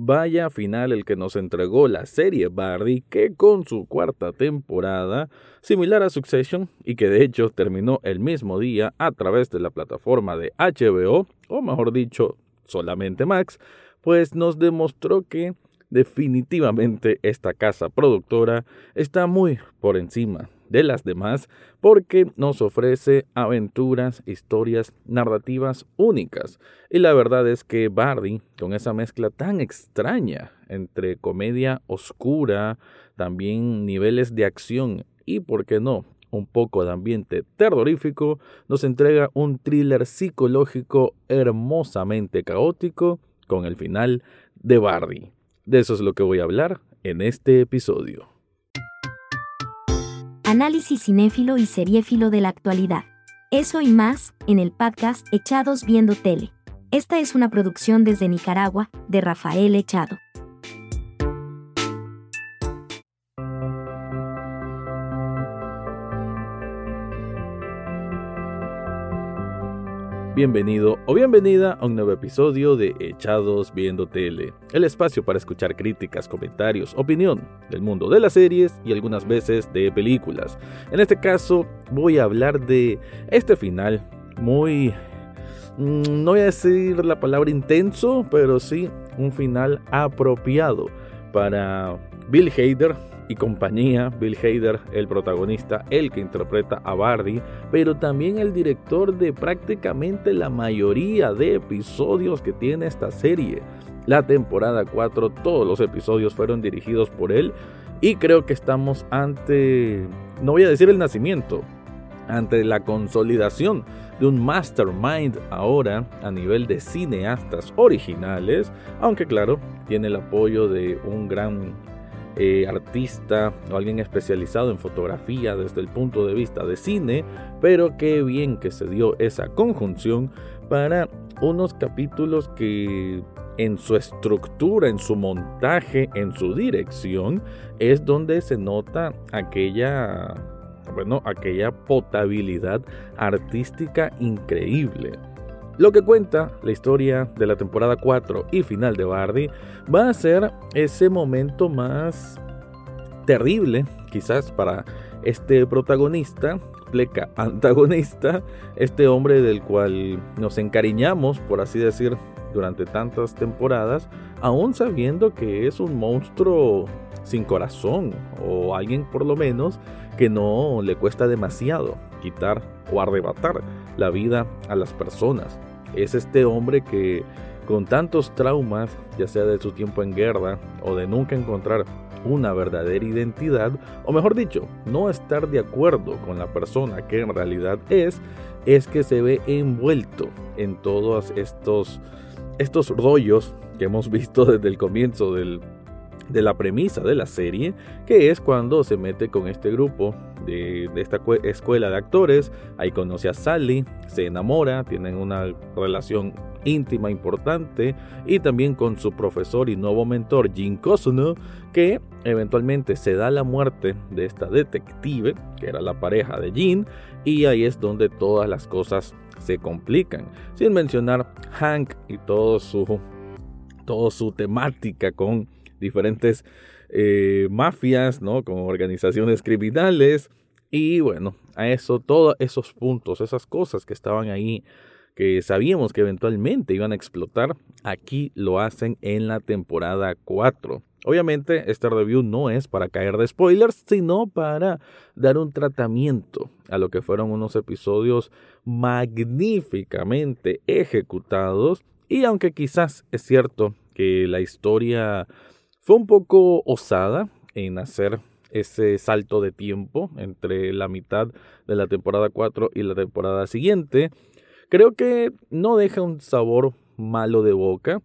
Vaya final el que nos entregó la serie Barry, que con su cuarta temporada, similar a Succession, y que de hecho terminó el mismo día a través de la plataforma de HBO, o mejor dicho, solamente Max, pues nos demostró que definitivamente esta casa productora está muy por encima de las demás porque nos ofrece aventuras, historias, narrativas únicas. Y la verdad es que Bardi, con esa mezcla tan extraña entre comedia oscura, también niveles de acción y, por qué no, un poco de ambiente terrorífico, nos entrega un thriller psicológico hermosamente caótico con el final de Bardi. De eso es lo que voy a hablar en este episodio análisis cinéfilo y seriéfilo de la actualidad. Eso y más, en el podcast Echados Viendo Tele. Esta es una producción desde Nicaragua, de Rafael Echado. Bienvenido o bienvenida a un nuevo episodio de Echados Viendo Tele, el espacio para escuchar críticas, comentarios, opinión del mundo de las series y algunas veces de películas. En este caso voy a hablar de este final muy... Mm, no voy a decir la palabra intenso, pero sí un final apropiado para Bill Hader, y compañía, Bill Hader, el protagonista, el que interpreta a Bardi, pero también el director de prácticamente la mayoría de episodios que tiene esta serie. La temporada 4, todos los episodios fueron dirigidos por él y creo que estamos ante, no voy a decir el nacimiento, ante la consolidación de un mastermind ahora a nivel de cineastas originales, aunque claro, tiene el apoyo de un gran eh, artista o alguien especializado en fotografía desde el punto de vista de cine, pero qué bien que se dio esa conjunción para unos capítulos que en su estructura, en su montaje, en su dirección, es donde se nota aquella, bueno, aquella potabilidad artística increíble. Lo que cuenta la historia de la temporada 4 y final de Bardi va a ser ese momento más terrible, quizás para este protagonista, pleca antagonista, este hombre del cual nos encariñamos, por así decir, durante tantas temporadas, aún sabiendo que es un monstruo sin corazón o alguien por lo menos que no le cuesta demasiado quitar o arrebatar la vida a las personas. Es este hombre que con tantos traumas, ya sea de su tiempo en guerra o de nunca encontrar una verdadera identidad, o mejor dicho, no estar de acuerdo con la persona que en realidad es, es que se ve envuelto en todos estos, estos rollos que hemos visto desde el comienzo del, de la premisa de la serie, que es cuando se mete con este grupo de, esta escuela de actores, ahí conoce a Sally, se enamora, tienen una relación íntima importante. Y también con su profesor y nuevo mentor Jim Cosuno que eventualmente se da la muerte de esta detective que era la pareja de Jim. Y ahí es donde todas las cosas se complican. Sin mencionar Hank y todo su todo su temática con diferentes eh, mafias, ¿no? Con organizaciones criminales. Y bueno, a eso, todos esos puntos, esas cosas que estaban ahí, que sabíamos que eventualmente iban a explotar, aquí lo hacen en la temporada 4. Obviamente, este review no es para caer de spoilers, sino para dar un tratamiento a lo que fueron unos episodios magníficamente ejecutados. Y aunque quizás es cierto que la historia fue un poco osada en hacer ese salto de tiempo entre la mitad de la temporada 4 y la temporada siguiente. Creo que no deja un sabor malo de boca.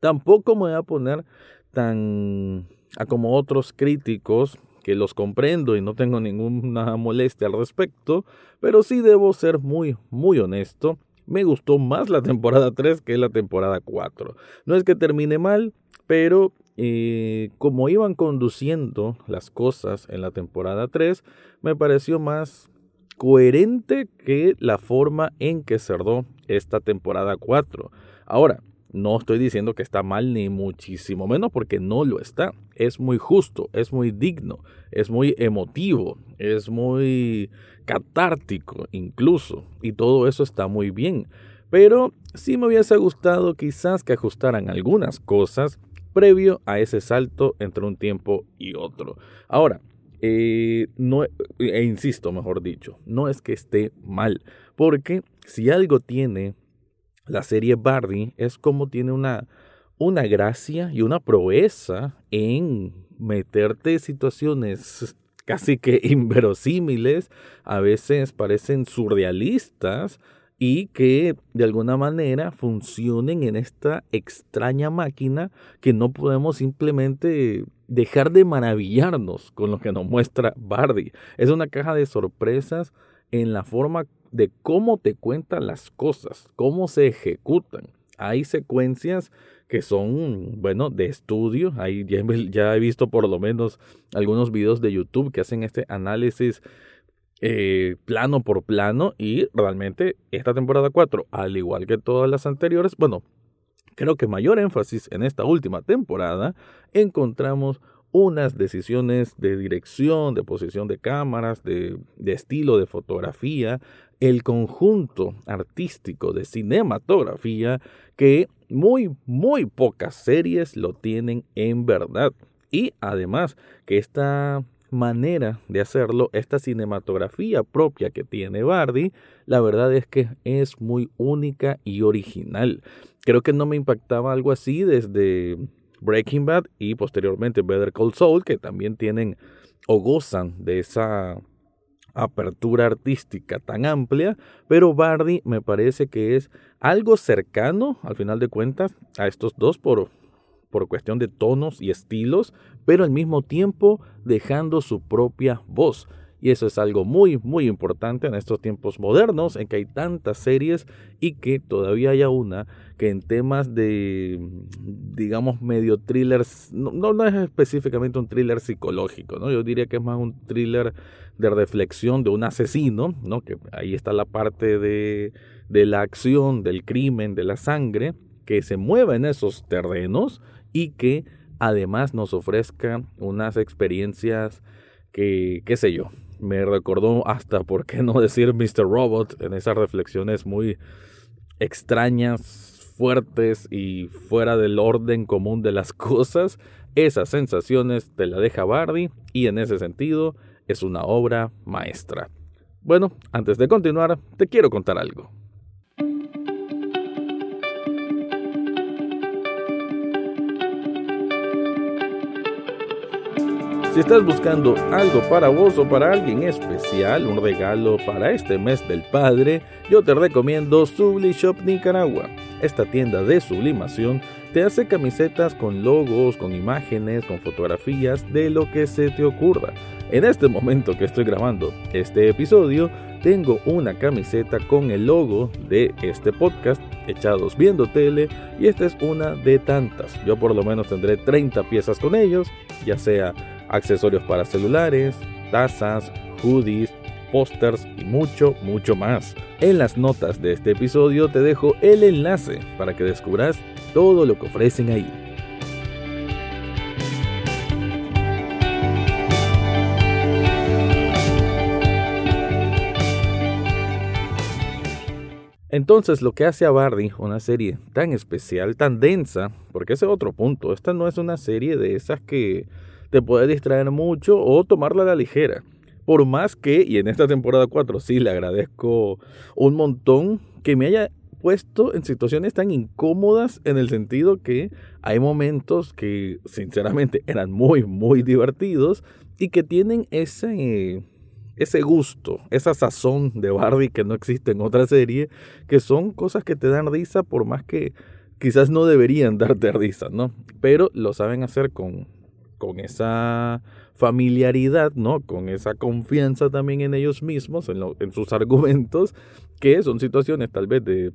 Tampoco me voy a poner tan a como otros críticos que los comprendo y no tengo ninguna molestia al respecto, pero sí debo ser muy, muy honesto. Me gustó más la temporada 3 que la temporada 4. No es que termine mal, pero eh, como iban conduciendo las cosas en la temporada 3, me pareció más coherente que la forma en que cerró esta temporada 4. Ahora, no estoy diciendo que está mal ni muchísimo menos porque no lo está. Es muy justo, es muy digno, es muy emotivo, es muy catártico incluso. Y todo eso está muy bien. Pero sí me hubiese gustado quizás que ajustaran algunas cosas previo a ese salto entre un tiempo y otro. Ahora, eh, no, e insisto, mejor dicho, no es que esté mal, porque si algo tiene la serie Bardi es como tiene una, una gracia y una proeza en meterte situaciones casi que inverosímiles, a veces parecen surrealistas y que de alguna manera funcionen en esta extraña máquina que no podemos simplemente dejar de maravillarnos con lo que nos muestra Bardi. Es una caja de sorpresas en la forma de cómo te cuentan las cosas, cómo se ejecutan. Hay secuencias que son, bueno, de estudio. Ahí ya, he visto por lo menos algunos videos de YouTube que hacen este análisis eh, plano por plano y realmente esta temporada 4, al igual que todas las anteriores, bueno, creo que mayor énfasis en esta última temporada encontramos unas decisiones de dirección, de posición de cámaras, de, de, estilo de fotografía, el conjunto artístico de cinematografía que muy, muy pocas series lo tienen en verdad. Y además que esta manera de hacerlo, esta cinematografía propia que tiene Bardi, la verdad es que es muy única y original. Creo que no me impactaba algo así desde Breaking Bad y posteriormente Better Call Saul, que también tienen o gozan de esa apertura artística tan amplia, pero Bardi me parece que es algo cercano, al final de cuentas, a estos dos por, por cuestión de tonos y estilos, pero al mismo tiempo dejando su propia voz. Y eso es algo muy, muy importante en estos tiempos modernos, en que hay tantas series y que todavía haya una que en temas de, digamos, medio thrillers, no, no es específicamente un thriller psicológico, ¿no? Yo diría que es más un thriller de reflexión de un asesino, ¿no? Que ahí está la parte de, de la acción, del crimen, de la sangre, que se mueva en esos terrenos y que además nos ofrezca unas experiencias que, qué sé yo, me recordó hasta, por qué no decir Mr. Robot, en esas reflexiones muy extrañas, fuertes y fuera del orden común de las cosas. Esas sensaciones te la deja Bardi y en ese sentido es una obra maestra. Bueno, antes de continuar, te quiero contar algo. Si estás buscando algo para vos o para alguien especial, un regalo para este mes del padre, yo te recomiendo Subli Shop Nicaragua. Esta tienda de sublimación te hace camisetas con logos, con imágenes, con fotografías de lo que se te ocurra. En este momento que estoy grabando este episodio, tengo una camiseta con el logo de este podcast, Echados Viendo Tele, y esta es una de tantas. Yo por lo menos tendré 30 piezas con ellos, ya sea accesorios para celulares, tazas, hoodies, pósters y mucho, mucho más. En las notas de este episodio te dejo el enlace para que descubras todo lo que ofrecen ahí. Entonces, lo que hace a Bardi una serie tan especial, tan densa, porque ese es otro punto, esta no es una serie de esas que te puede distraer mucho o tomarla a la ligera. Por más que, y en esta temporada 4 sí le agradezco un montón que me haya puesto en situaciones tan incómodas en el sentido que hay momentos que sinceramente eran muy, muy divertidos y que tienen ese, ese gusto, esa sazón de Barbie que no existe en otra serie, que son cosas que te dan risa por más que quizás no deberían darte risa, ¿no? Pero lo saben hacer con, con esa familiaridad, ¿no? Con esa confianza también en ellos mismos, en, sus argumentos, que son situaciones tal vez de,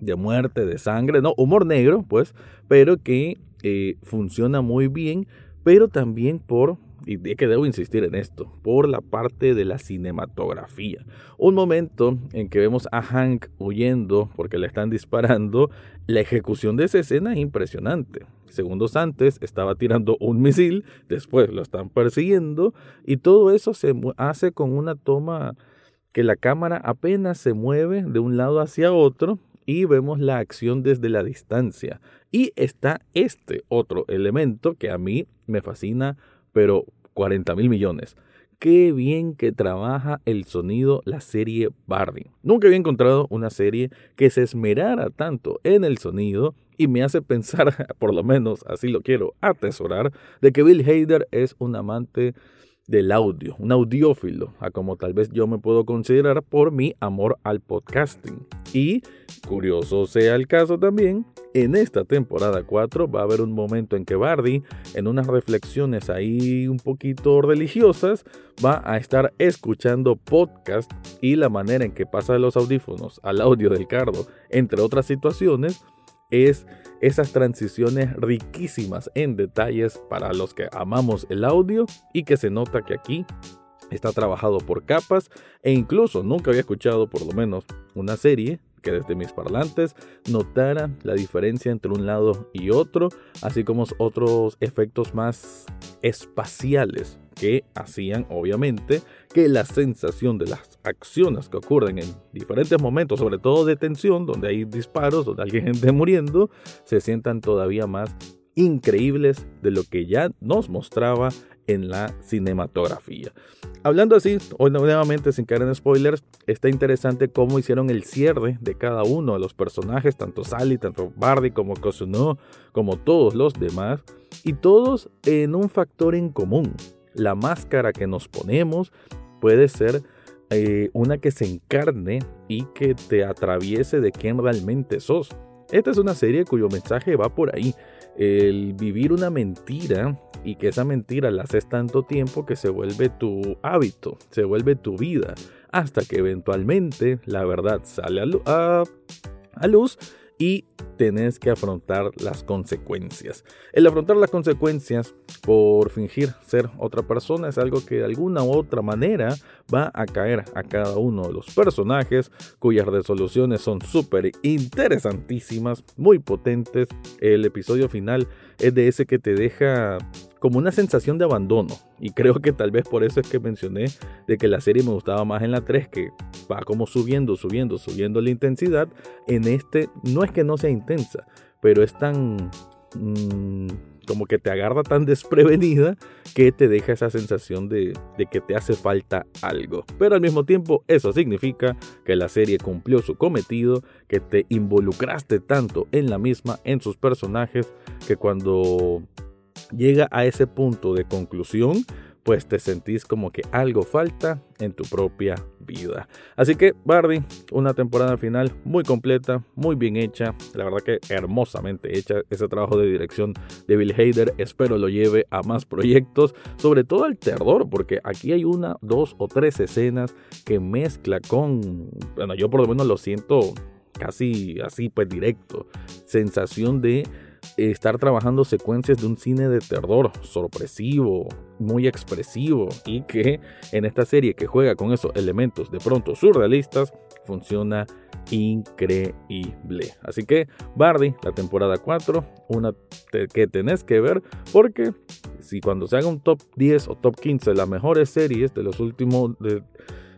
de, muerte, de sangre, ¿no? Humor negro, pues, pero que eh, funciona muy bien, pero también por y de que debo insistir en esto, por la parte de la cinematografía. Un momento en que vemos a Hank huyendo porque le están disparando, la ejecución de esa escena es impresionante. Segundos antes estaba tirando un misil, después lo están persiguiendo y todo eso se hace con una toma que la cámara apenas se mueve de un lado hacia otro y vemos la acción desde la distancia. Y está este otro elemento que a mí me fascina, pero 40 mil millones. Qué bien que trabaja el sonido la serie Barney. Nunca había encontrado una serie que se esmerara tanto en el sonido y me hace pensar, por lo menos así lo quiero atesorar, de que Bill Hader es un amante del audio, un audiófilo, a como tal vez yo me puedo considerar por mi amor al podcasting. Y, curioso sea el caso también, en esta temporada 4 va a haber un momento en que Bardi, en unas reflexiones ahí un poquito religiosas, va a estar escuchando podcast y la manera en que pasa de los audífonos al audio del cardo, entre otras situaciones, es esas transiciones riquísimas en detalles para los que amamos el audio y que se nota que aquí está trabajado por capas e incluso nunca había escuchado por lo menos una serie que desde mis parlantes notara la diferencia entre un lado y otro, así como otros efectos más espaciales que hacían obviamente que la sensación de las acciones que ocurren en diferentes momentos, sobre todo de tensión, donde hay disparos, donde alguien esté muriendo, se sientan todavía más increíbles de lo que ya nos mostraba en la cinematografía. Hablando así, hoy nuevamente sin caer en spoilers, está interesante cómo hicieron el cierre de cada uno de los personajes, tanto Sally, tanto Bardi como Kosuno, como todos los demás, y todos en un factor en común. La máscara que nos ponemos puede ser eh, una que se encarne y que te atraviese de quién realmente sos. Esta es una serie cuyo mensaje va por ahí. El vivir una mentira y que esa mentira la haces tanto tiempo que se vuelve tu hábito, se vuelve tu vida, hasta que eventualmente la verdad sale a, a luz y tenés que afrontar las consecuencias. El afrontar las consecuencias por fingir ser otra persona es algo que de alguna u otra manera va a caer a cada uno de los personajes cuyas resoluciones son súper interesantísimas, muy potentes. El episodio final es de ese que te deja como una sensación de abandono. Y creo que tal vez por eso es que mencioné de que la serie me gustaba más en la 3, que va como subiendo, subiendo, subiendo la intensidad. En este no es que no sea intensa, pero es tan... Mm, como que te agarra tan desprevenida que te deja esa sensación de, de, que te hace falta algo. Pero al mismo tiempo eso significa que la serie cumplió su cometido, que te involucraste tanto en la misma, en sus personajes, que cuando llega a ese punto de conclusión, pues te sentís como que algo falta en tu propia vida. Así que Barbie, una temporada final muy completa, muy bien hecha, la verdad que hermosamente hecha ese trabajo de dirección de Bill Hader, espero lo lleve a más proyectos, sobre todo al terror, porque aquí hay una, dos o tres escenas que mezcla con, bueno, yo por lo menos lo siento casi así pues directo, sensación de estar trabajando secuencias de un cine de terror sorpresivo, muy expresivo y que en esta serie que juega con esos elementos de pronto surrealistas funciona increíble. Así que Bardi, la temporada 4, una que tenés que ver porque si cuando se haga un top 10 o top 15 de las mejores series de los últimos,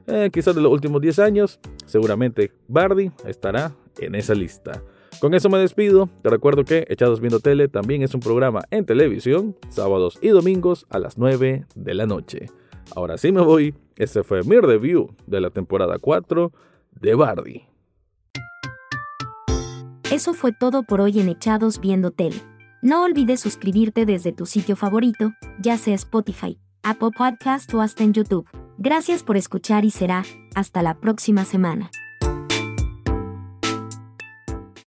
eh, quizás de los últimos 10 años, seguramente Bardi estará en esa lista. Con eso me despido. Te recuerdo que Echados Viendo Tele también es un programa en televisión, sábados y domingos a las 9 de la noche. Ahora sí me voy. Este fue mi review de la temporada 4 de Bardi. Eso fue todo por hoy en Echados Viendo Tele. No olvides suscribirte desde tu sitio favorito, ya sea Spotify, Apple Podcast o hasta en YouTube. Gracias por escuchar y será hasta la próxima semana.